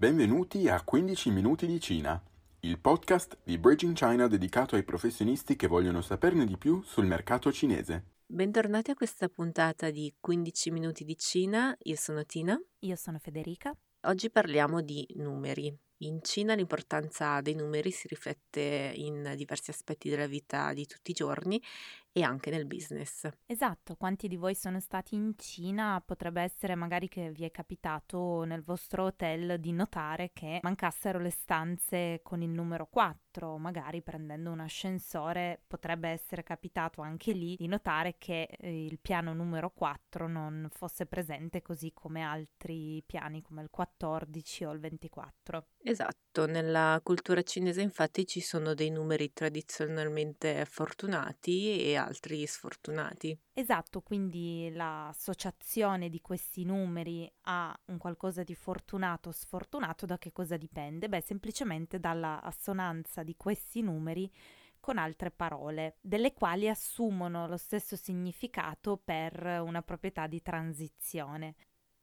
Benvenuti a 15 minuti di Cina, il podcast di Bridging China dedicato ai professionisti che vogliono saperne di più sul mercato cinese. Bentornati a questa puntata di 15 minuti di Cina, io sono Tina. Io sono Federica. Oggi parliamo di numeri. In Cina l'importanza dei numeri si riflette in diversi aspetti della vita di tutti i giorni e anche nel business. Esatto, quanti di voi sono stati in Cina? Potrebbe essere magari che vi è capitato nel vostro hotel di notare che mancassero le stanze con il numero 4, magari prendendo un ascensore potrebbe essere capitato anche lì di notare che eh, il piano numero 4 non fosse presente così come altri piani come il 14 o il 24. Esatto, nella cultura cinese infatti ci sono dei numeri tradizionalmente fortunati e altri sfortunati. Esatto, quindi l'associazione di questi numeri a un qualcosa di fortunato o sfortunato da che cosa dipende? Beh, semplicemente dalla assonanza di questi numeri con altre parole, delle quali assumono lo stesso significato per una proprietà di transizione.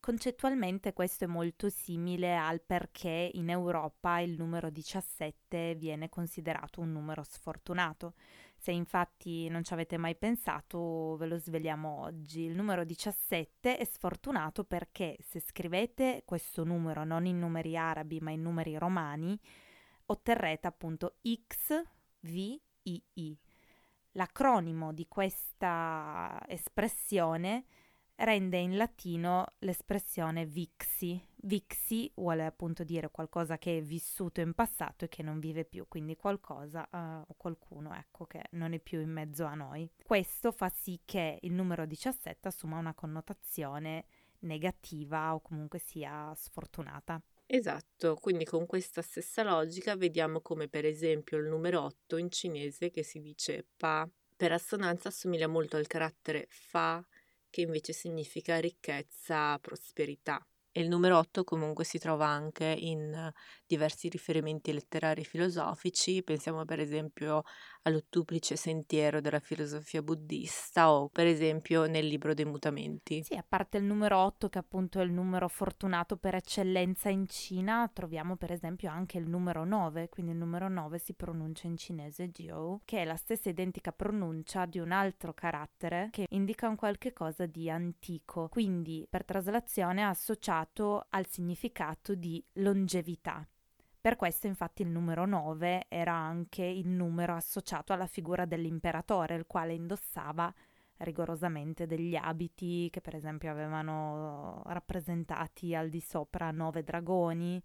Concettualmente questo è molto simile al perché in Europa il numero 17 viene considerato un numero sfortunato. Se infatti non ci avete mai pensato, ve lo sveliamo oggi. Il numero 17 è sfortunato perché se scrivete questo numero non in numeri arabi ma in numeri romani, otterrete appunto XVII. L'acronimo di questa espressione rende in latino l'espressione vixi. Vixi vuole appunto dire qualcosa che è vissuto in passato e che non vive più, quindi qualcosa uh, qualcuno ecco che non è più in mezzo a noi. Questo fa sì che il numero 17 assuma una connotazione negativa o comunque sia sfortunata. Esatto, quindi con questa stessa logica vediamo come per esempio il numero 8 in cinese che si dice pa per assonanza assomiglia molto al carattere fa che invece significa ricchezza, prosperità. E il numero 8 comunque si trova anche in diversi riferimenti letterari filosofici, pensiamo per esempio all'ottuplice sentiero della filosofia buddista o per esempio nel libro dei mutamenti. Sì, a parte il numero 8 che appunto è il numero fortunato per eccellenza in Cina, troviamo per esempio anche il numero 9, quindi il numero 9 si pronuncia in cinese Jiu, che è la stessa identica pronuncia di un altro carattere che indica un qualche cosa di antico, quindi per traslazione associato associato al significato di longevità. Per questo infatti il numero 9 era anche il numero associato alla figura dell'imperatore, il quale indossava rigorosamente degli abiti che per esempio avevano rappresentati al di sopra nove dragoni,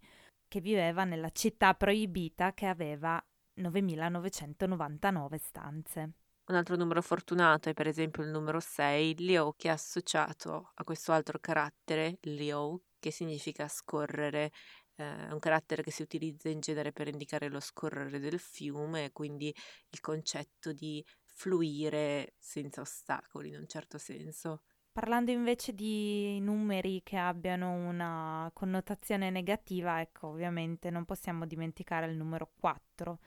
che viveva nella città proibita che aveva 9999 stanze. Un altro numero fortunato è per esempio il numero 6, Liu, che è associato a questo altro carattere, Liu, che significa scorrere, eh, un carattere che si utilizza in genere per indicare lo scorrere del fiume, quindi il concetto di fluire senza ostacoli in un certo senso. Parlando invece di numeri che abbiano una connotazione negativa, ecco, ovviamente non possiamo dimenticare il numero 4.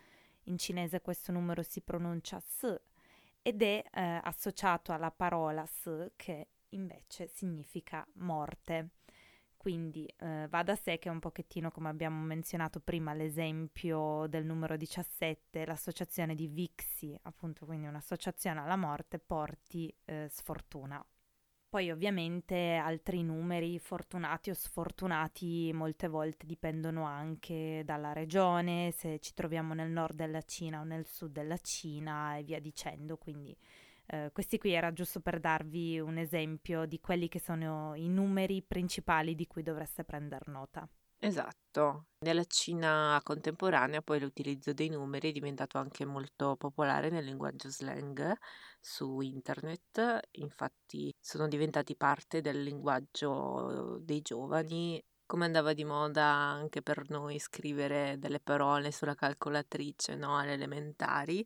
In cinese questo numero si pronuncia S ed è eh, associato alla parola S che invece significa morte. Quindi eh, va da sé che un pochettino, come abbiamo menzionato prima, l'esempio del numero 17, l'associazione di Vixi, appunto quindi un'associazione alla morte, porti eh, sfortuna. Poi ovviamente altri numeri fortunati o sfortunati molte volte dipendono anche dalla regione, se ci troviamo nel nord della Cina o nel sud della Cina e via dicendo, quindi Uh, questi qui era giusto per darvi un esempio di quelli che sono i numeri principali di cui dovreste prendere nota. Esatto, nella Cina contemporanea poi l'utilizzo dei numeri è diventato anche molto popolare nel linguaggio slang su internet, infatti sono diventati parte del linguaggio dei giovani come andava di moda anche per noi scrivere delle parole sulla calcolatrice, no, alle elementari.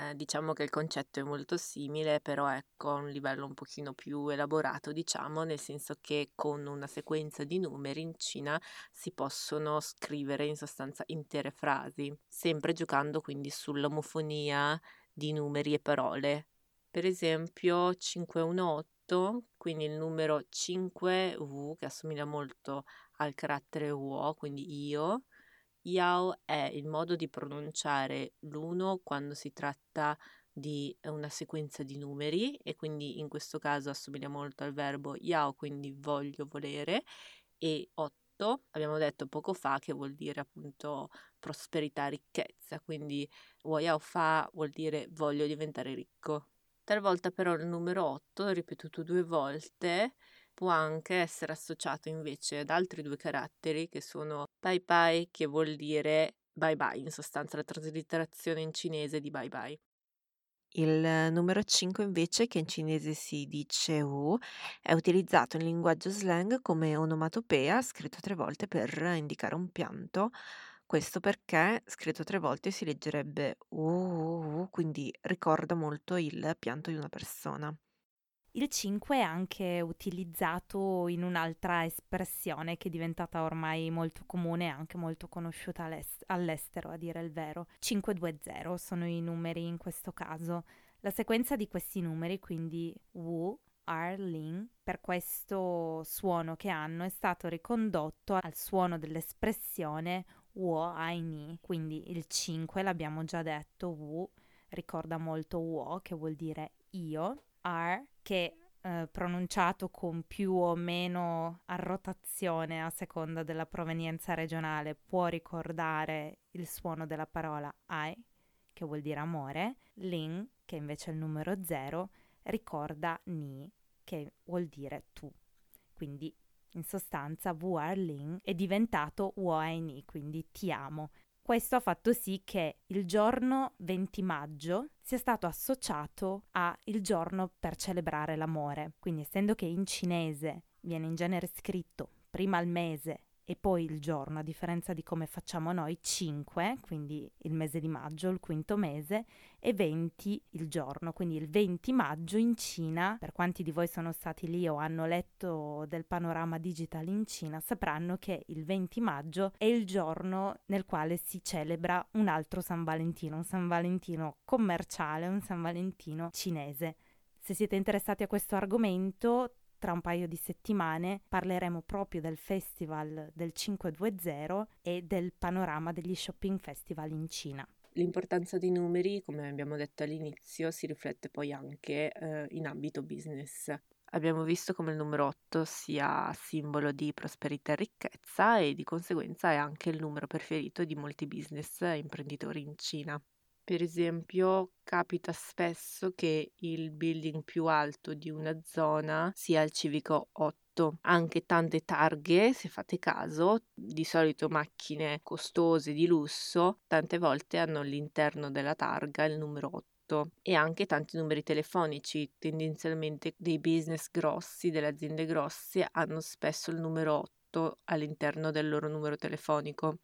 Eh, diciamo che il concetto è molto simile, però ecco a un livello un pochino più elaborato, diciamo, nel senso che con una sequenza di numeri in Cina si possono scrivere in sostanza intere frasi, sempre giocando quindi sull'omofonia di numeri e parole. Per esempio 518 quindi il numero 5V che assomiglia molto al carattere Wo, quindi io. Yao è il modo di pronunciare l'uno quando si tratta di una sequenza di numeri e quindi in questo caso assomiglia molto al verbo yao, quindi voglio volere, e 8 abbiamo detto poco fa che vuol dire appunto prosperità, ricchezza, quindi yao fa vuol dire voglio diventare ricco. Talvolta però il numero 8, ripetuto due volte, può anche essere associato invece ad altri due caratteri che sono pai pai, che vuol dire bye bye, in sostanza la traslitterazione in cinese di bye bye. Il numero 5 invece, che in cinese si dice U, è utilizzato in linguaggio slang come onomatopea, scritto tre volte per indicare un pianto. Questo perché scritto tre volte si leggerebbe U, quindi ricorda molto il pianto di una persona. Il 5 è anche utilizzato in un'altra espressione che è diventata ormai molto comune e anche molto conosciuta all'est- all'estero, a dire il vero. 520 sono i numeri in questo caso. La sequenza di questi numeri, quindi Wu, R, Lin, per questo suono che hanno è stato ricondotto al suono dell'espressione Wo Ai Ni, quindi il 5 l'abbiamo già detto, Wu ricorda molto Wo che vuol dire io, R che eh, pronunciato con più o meno a rotazione a seconda della provenienza regionale può ricordare il suono della parola I, che vuol dire amore, Ling, che invece è il numero zero, ricorda Ni, che vuol dire tu. Quindi in sostanza Wu Er Ling è diventato Wo Ni, quindi ti amo, questo ha fatto sì che il giorno 20 maggio sia stato associato a il giorno per celebrare l'amore. Quindi essendo che in cinese viene in genere scritto prima il mese e poi il giorno, a differenza di come facciamo noi, 5, quindi il mese di maggio, il quinto mese, e 20 il giorno, quindi il 20 maggio in Cina, per quanti di voi sono stati lì o hanno letto del panorama digital in Cina, sapranno che il 20 maggio è il giorno nel quale si celebra un altro San Valentino, un San Valentino commerciale, un San Valentino cinese. Se siete interessati a questo argomento, tra un paio di settimane parleremo proprio del festival del 520 e del panorama degli shopping festival in Cina. L'importanza dei numeri, come abbiamo detto all'inizio, si riflette poi anche eh, in ambito business. Abbiamo visto come il numero 8 sia simbolo di prosperità e ricchezza e di conseguenza è anche il numero preferito di molti business e imprenditori in Cina. Per esempio, capita spesso che il building più alto di una zona sia il civico 8. Anche tante targhe, se fate caso, di solito macchine costose di lusso, tante volte hanno all'interno della targa il numero 8 e anche tanti numeri telefonici. Tendenzialmente dei business grossi, delle aziende grosse hanno spesso il numero 8 all'interno del loro numero telefonico.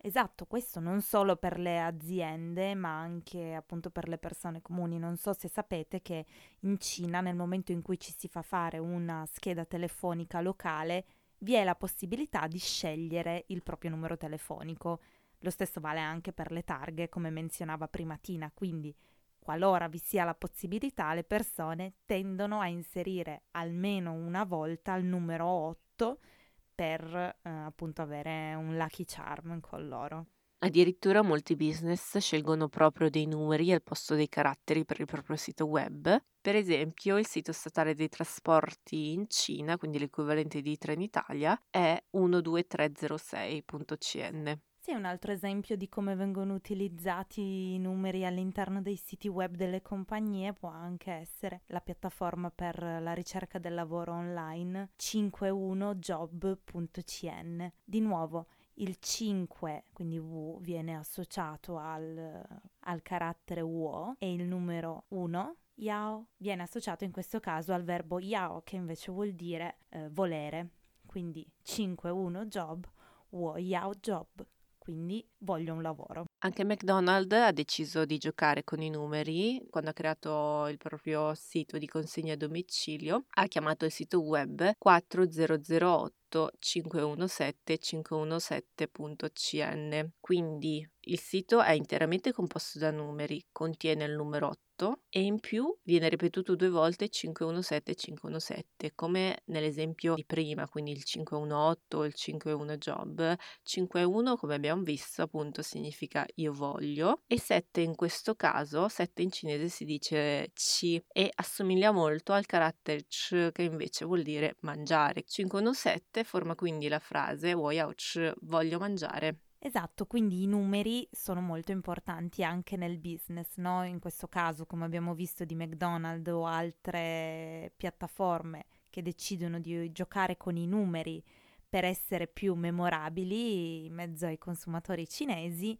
Esatto, questo non solo per le aziende, ma anche appunto per le persone comuni. Non so se sapete che in Cina, nel momento in cui ci si fa fare una scheda telefonica locale, vi è la possibilità di scegliere il proprio numero telefonico. Lo stesso vale anche per le targhe, come menzionava prima Tina, quindi qualora vi sia la possibilità, le persone tendono a inserire almeno una volta il numero 8 per eh, appunto avere un lucky charm con loro. Addirittura molti business scelgono proprio dei numeri al posto dei caratteri per il proprio sito web. Per esempio, il sito statale dei trasporti in Cina, quindi l'equivalente di Trenitalia, è 12306.cn. Sì, un altro esempio di come vengono utilizzati i numeri all'interno dei siti web delle compagnie può anche essere la piattaforma per la ricerca del lavoro online 51job.cn. Di nuovo, il 5, quindi W, viene associato al, al carattere WO e il numero 1 Yao viene associato in questo caso al verbo yao che invece vuol dire eh, volere. Quindi 5-1 job, wo yao job quindi voglio un lavoro. Anche McDonald's ha deciso di giocare con i numeri quando ha creato il proprio sito di consegna a domicilio. Ha chiamato il sito web 4008 517.cn. Quindi il sito è interamente composto da numeri, contiene il numero 8 e in più viene ripetuto due volte 517 517 come nell'esempio di prima, quindi il 518 o il 51 job. 51 come abbiamo visto appunto significa io voglio e 7 in questo caso, 7 in cinese si dice ci e assomiglia molto al carattere ch che invece vuol dire mangiare. 517 parte forma quindi la frase Woyauch, voglio mangiare. Esatto, quindi i numeri sono molto importanti anche nel business, no? In questo caso, come abbiamo visto di McDonald's o altre piattaforme che decidono di giocare con i numeri per essere più memorabili in mezzo ai consumatori cinesi,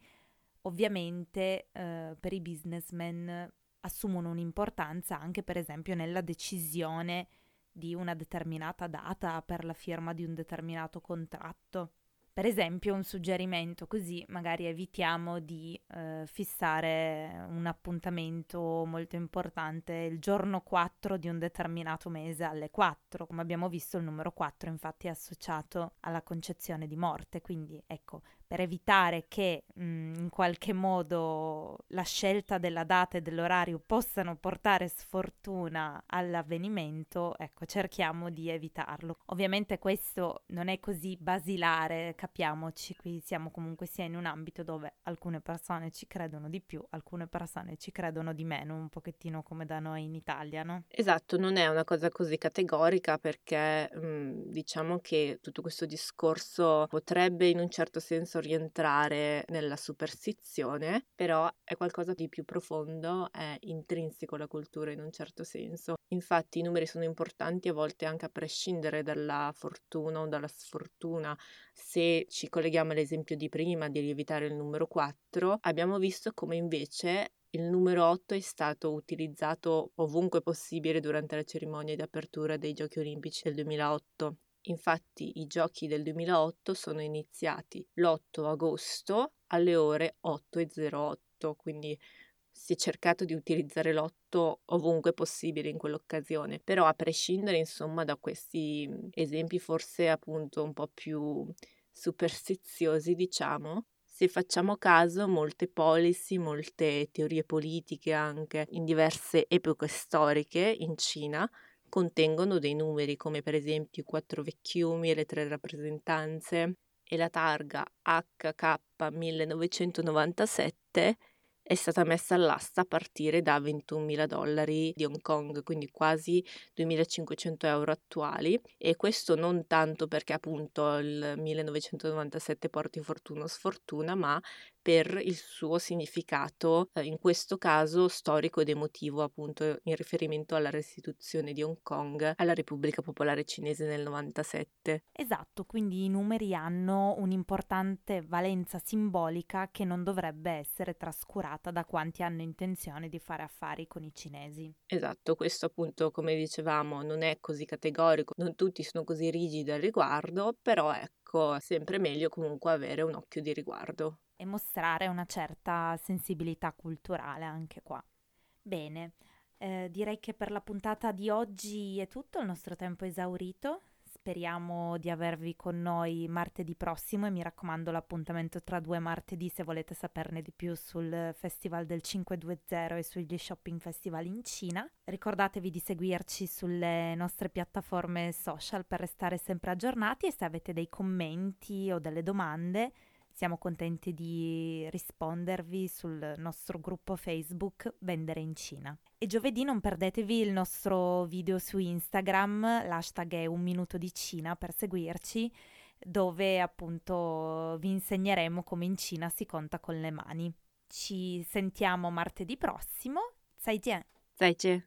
ovviamente eh, per i businessmen assumono un'importanza anche per esempio nella decisione di una determinata data per la firma di un determinato contratto. Per esempio, un suggerimento così magari evitiamo di eh, fissare un appuntamento molto importante il giorno 4 di un determinato mese alle 4. Come abbiamo visto, il numero 4 infatti è associato alla concezione di morte, quindi ecco, per evitare che mh, mm, in qualche modo la scelta della data e dell'orario possano portare sfortuna all'avvenimento, ecco, cerchiamo di evitarlo. Ovviamente questo non è così basilare, capiamoci, qui siamo comunque sia in un ambito dove alcune persone ci credono di più, alcune persone ci credono di meno, un pochettino come da noi in Italia, no? Esatto, non è una cosa così categorica perché mh, mm, diciamo che tutto questo discorso potrebbe in un certo senso rientrare nella superstizione, però è qualcosa di più profondo, è intrinseco alla cultura in un certo senso. Infatti i numeri sono importanti a volte anche a prescindere dalla fortuna o dalla sfortuna. Se ci colleghiamo all'esempio di prima di lievitare il numero 4, abbiamo visto come invece il numero 8 è stato utilizzato ovunque possibile durante la cerimonia di apertura dei Giochi Olimpici del 2008. Infatti i giochi del 2008 sono iniziati l'8 agosto alle ore 8.08, quindi si è cercato di utilizzare l'otto ovunque possibile in quell'occasione, però a prescindere insomma da questi mhmm, esempi forse appunto un po' più superstiziosi diciamo, se facciamo caso molte policy, molte teorie politiche anche in diverse epoche storiche in Cina contengono dei numeri come per esempio i quattro vecchiumi e le tre rappresentanze e la targa HK 1997 è stata messa all'asta a partire da 21.000 dollari di Hong Kong, quindi quasi 2.500 euro attuali. E questo non tanto perché appunto il 1997 porti fortuna o sfortuna, ma per il suo significato, eh, in questo caso storico ed emotivo, appunto in riferimento alla restituzione di Hong Kong alla Repubblica Popolare Cinese nel 97. Esatto, quindi i numeri hanno un'importante valenza simbolica che non dovrebbe essere trascurata da quanti hanno intenzione di fare affari con i cinesi. Esatto, questo appunto, come dicevamo, non è così categorico, non tutti sono così rigidi al riguardo, però ecco, sempre meglio comunque avere un occhio di riguardo e mostrare una certa sensibilità culturale anche qua. Bene, eh, direi che per la puntata di oggi è tutto, il nostro tempo è esaurito. Speriamo di avervi con noi martedì prossimo e mi raccomando l'appuntamento tra due martedì se volete saperne di più sul Festival del 520 e sugli shopping festival in Cina. Ricordatevi di seguirci sulle nostre piattaforme social per restare sempre aggiornati e se avete dei commenti o delle domande siamo contenti di rispondervi sul nostro gruppo Facebook Vendere in Cina. E giovedì non perdetevi il nostro video su Instagram, l'hashtag è un minuto di Cina per seguirci, dove appunto vi insegneremo come in Cina si conta con le mani. Ci sentiamo martedì prossimo. 再见。再见。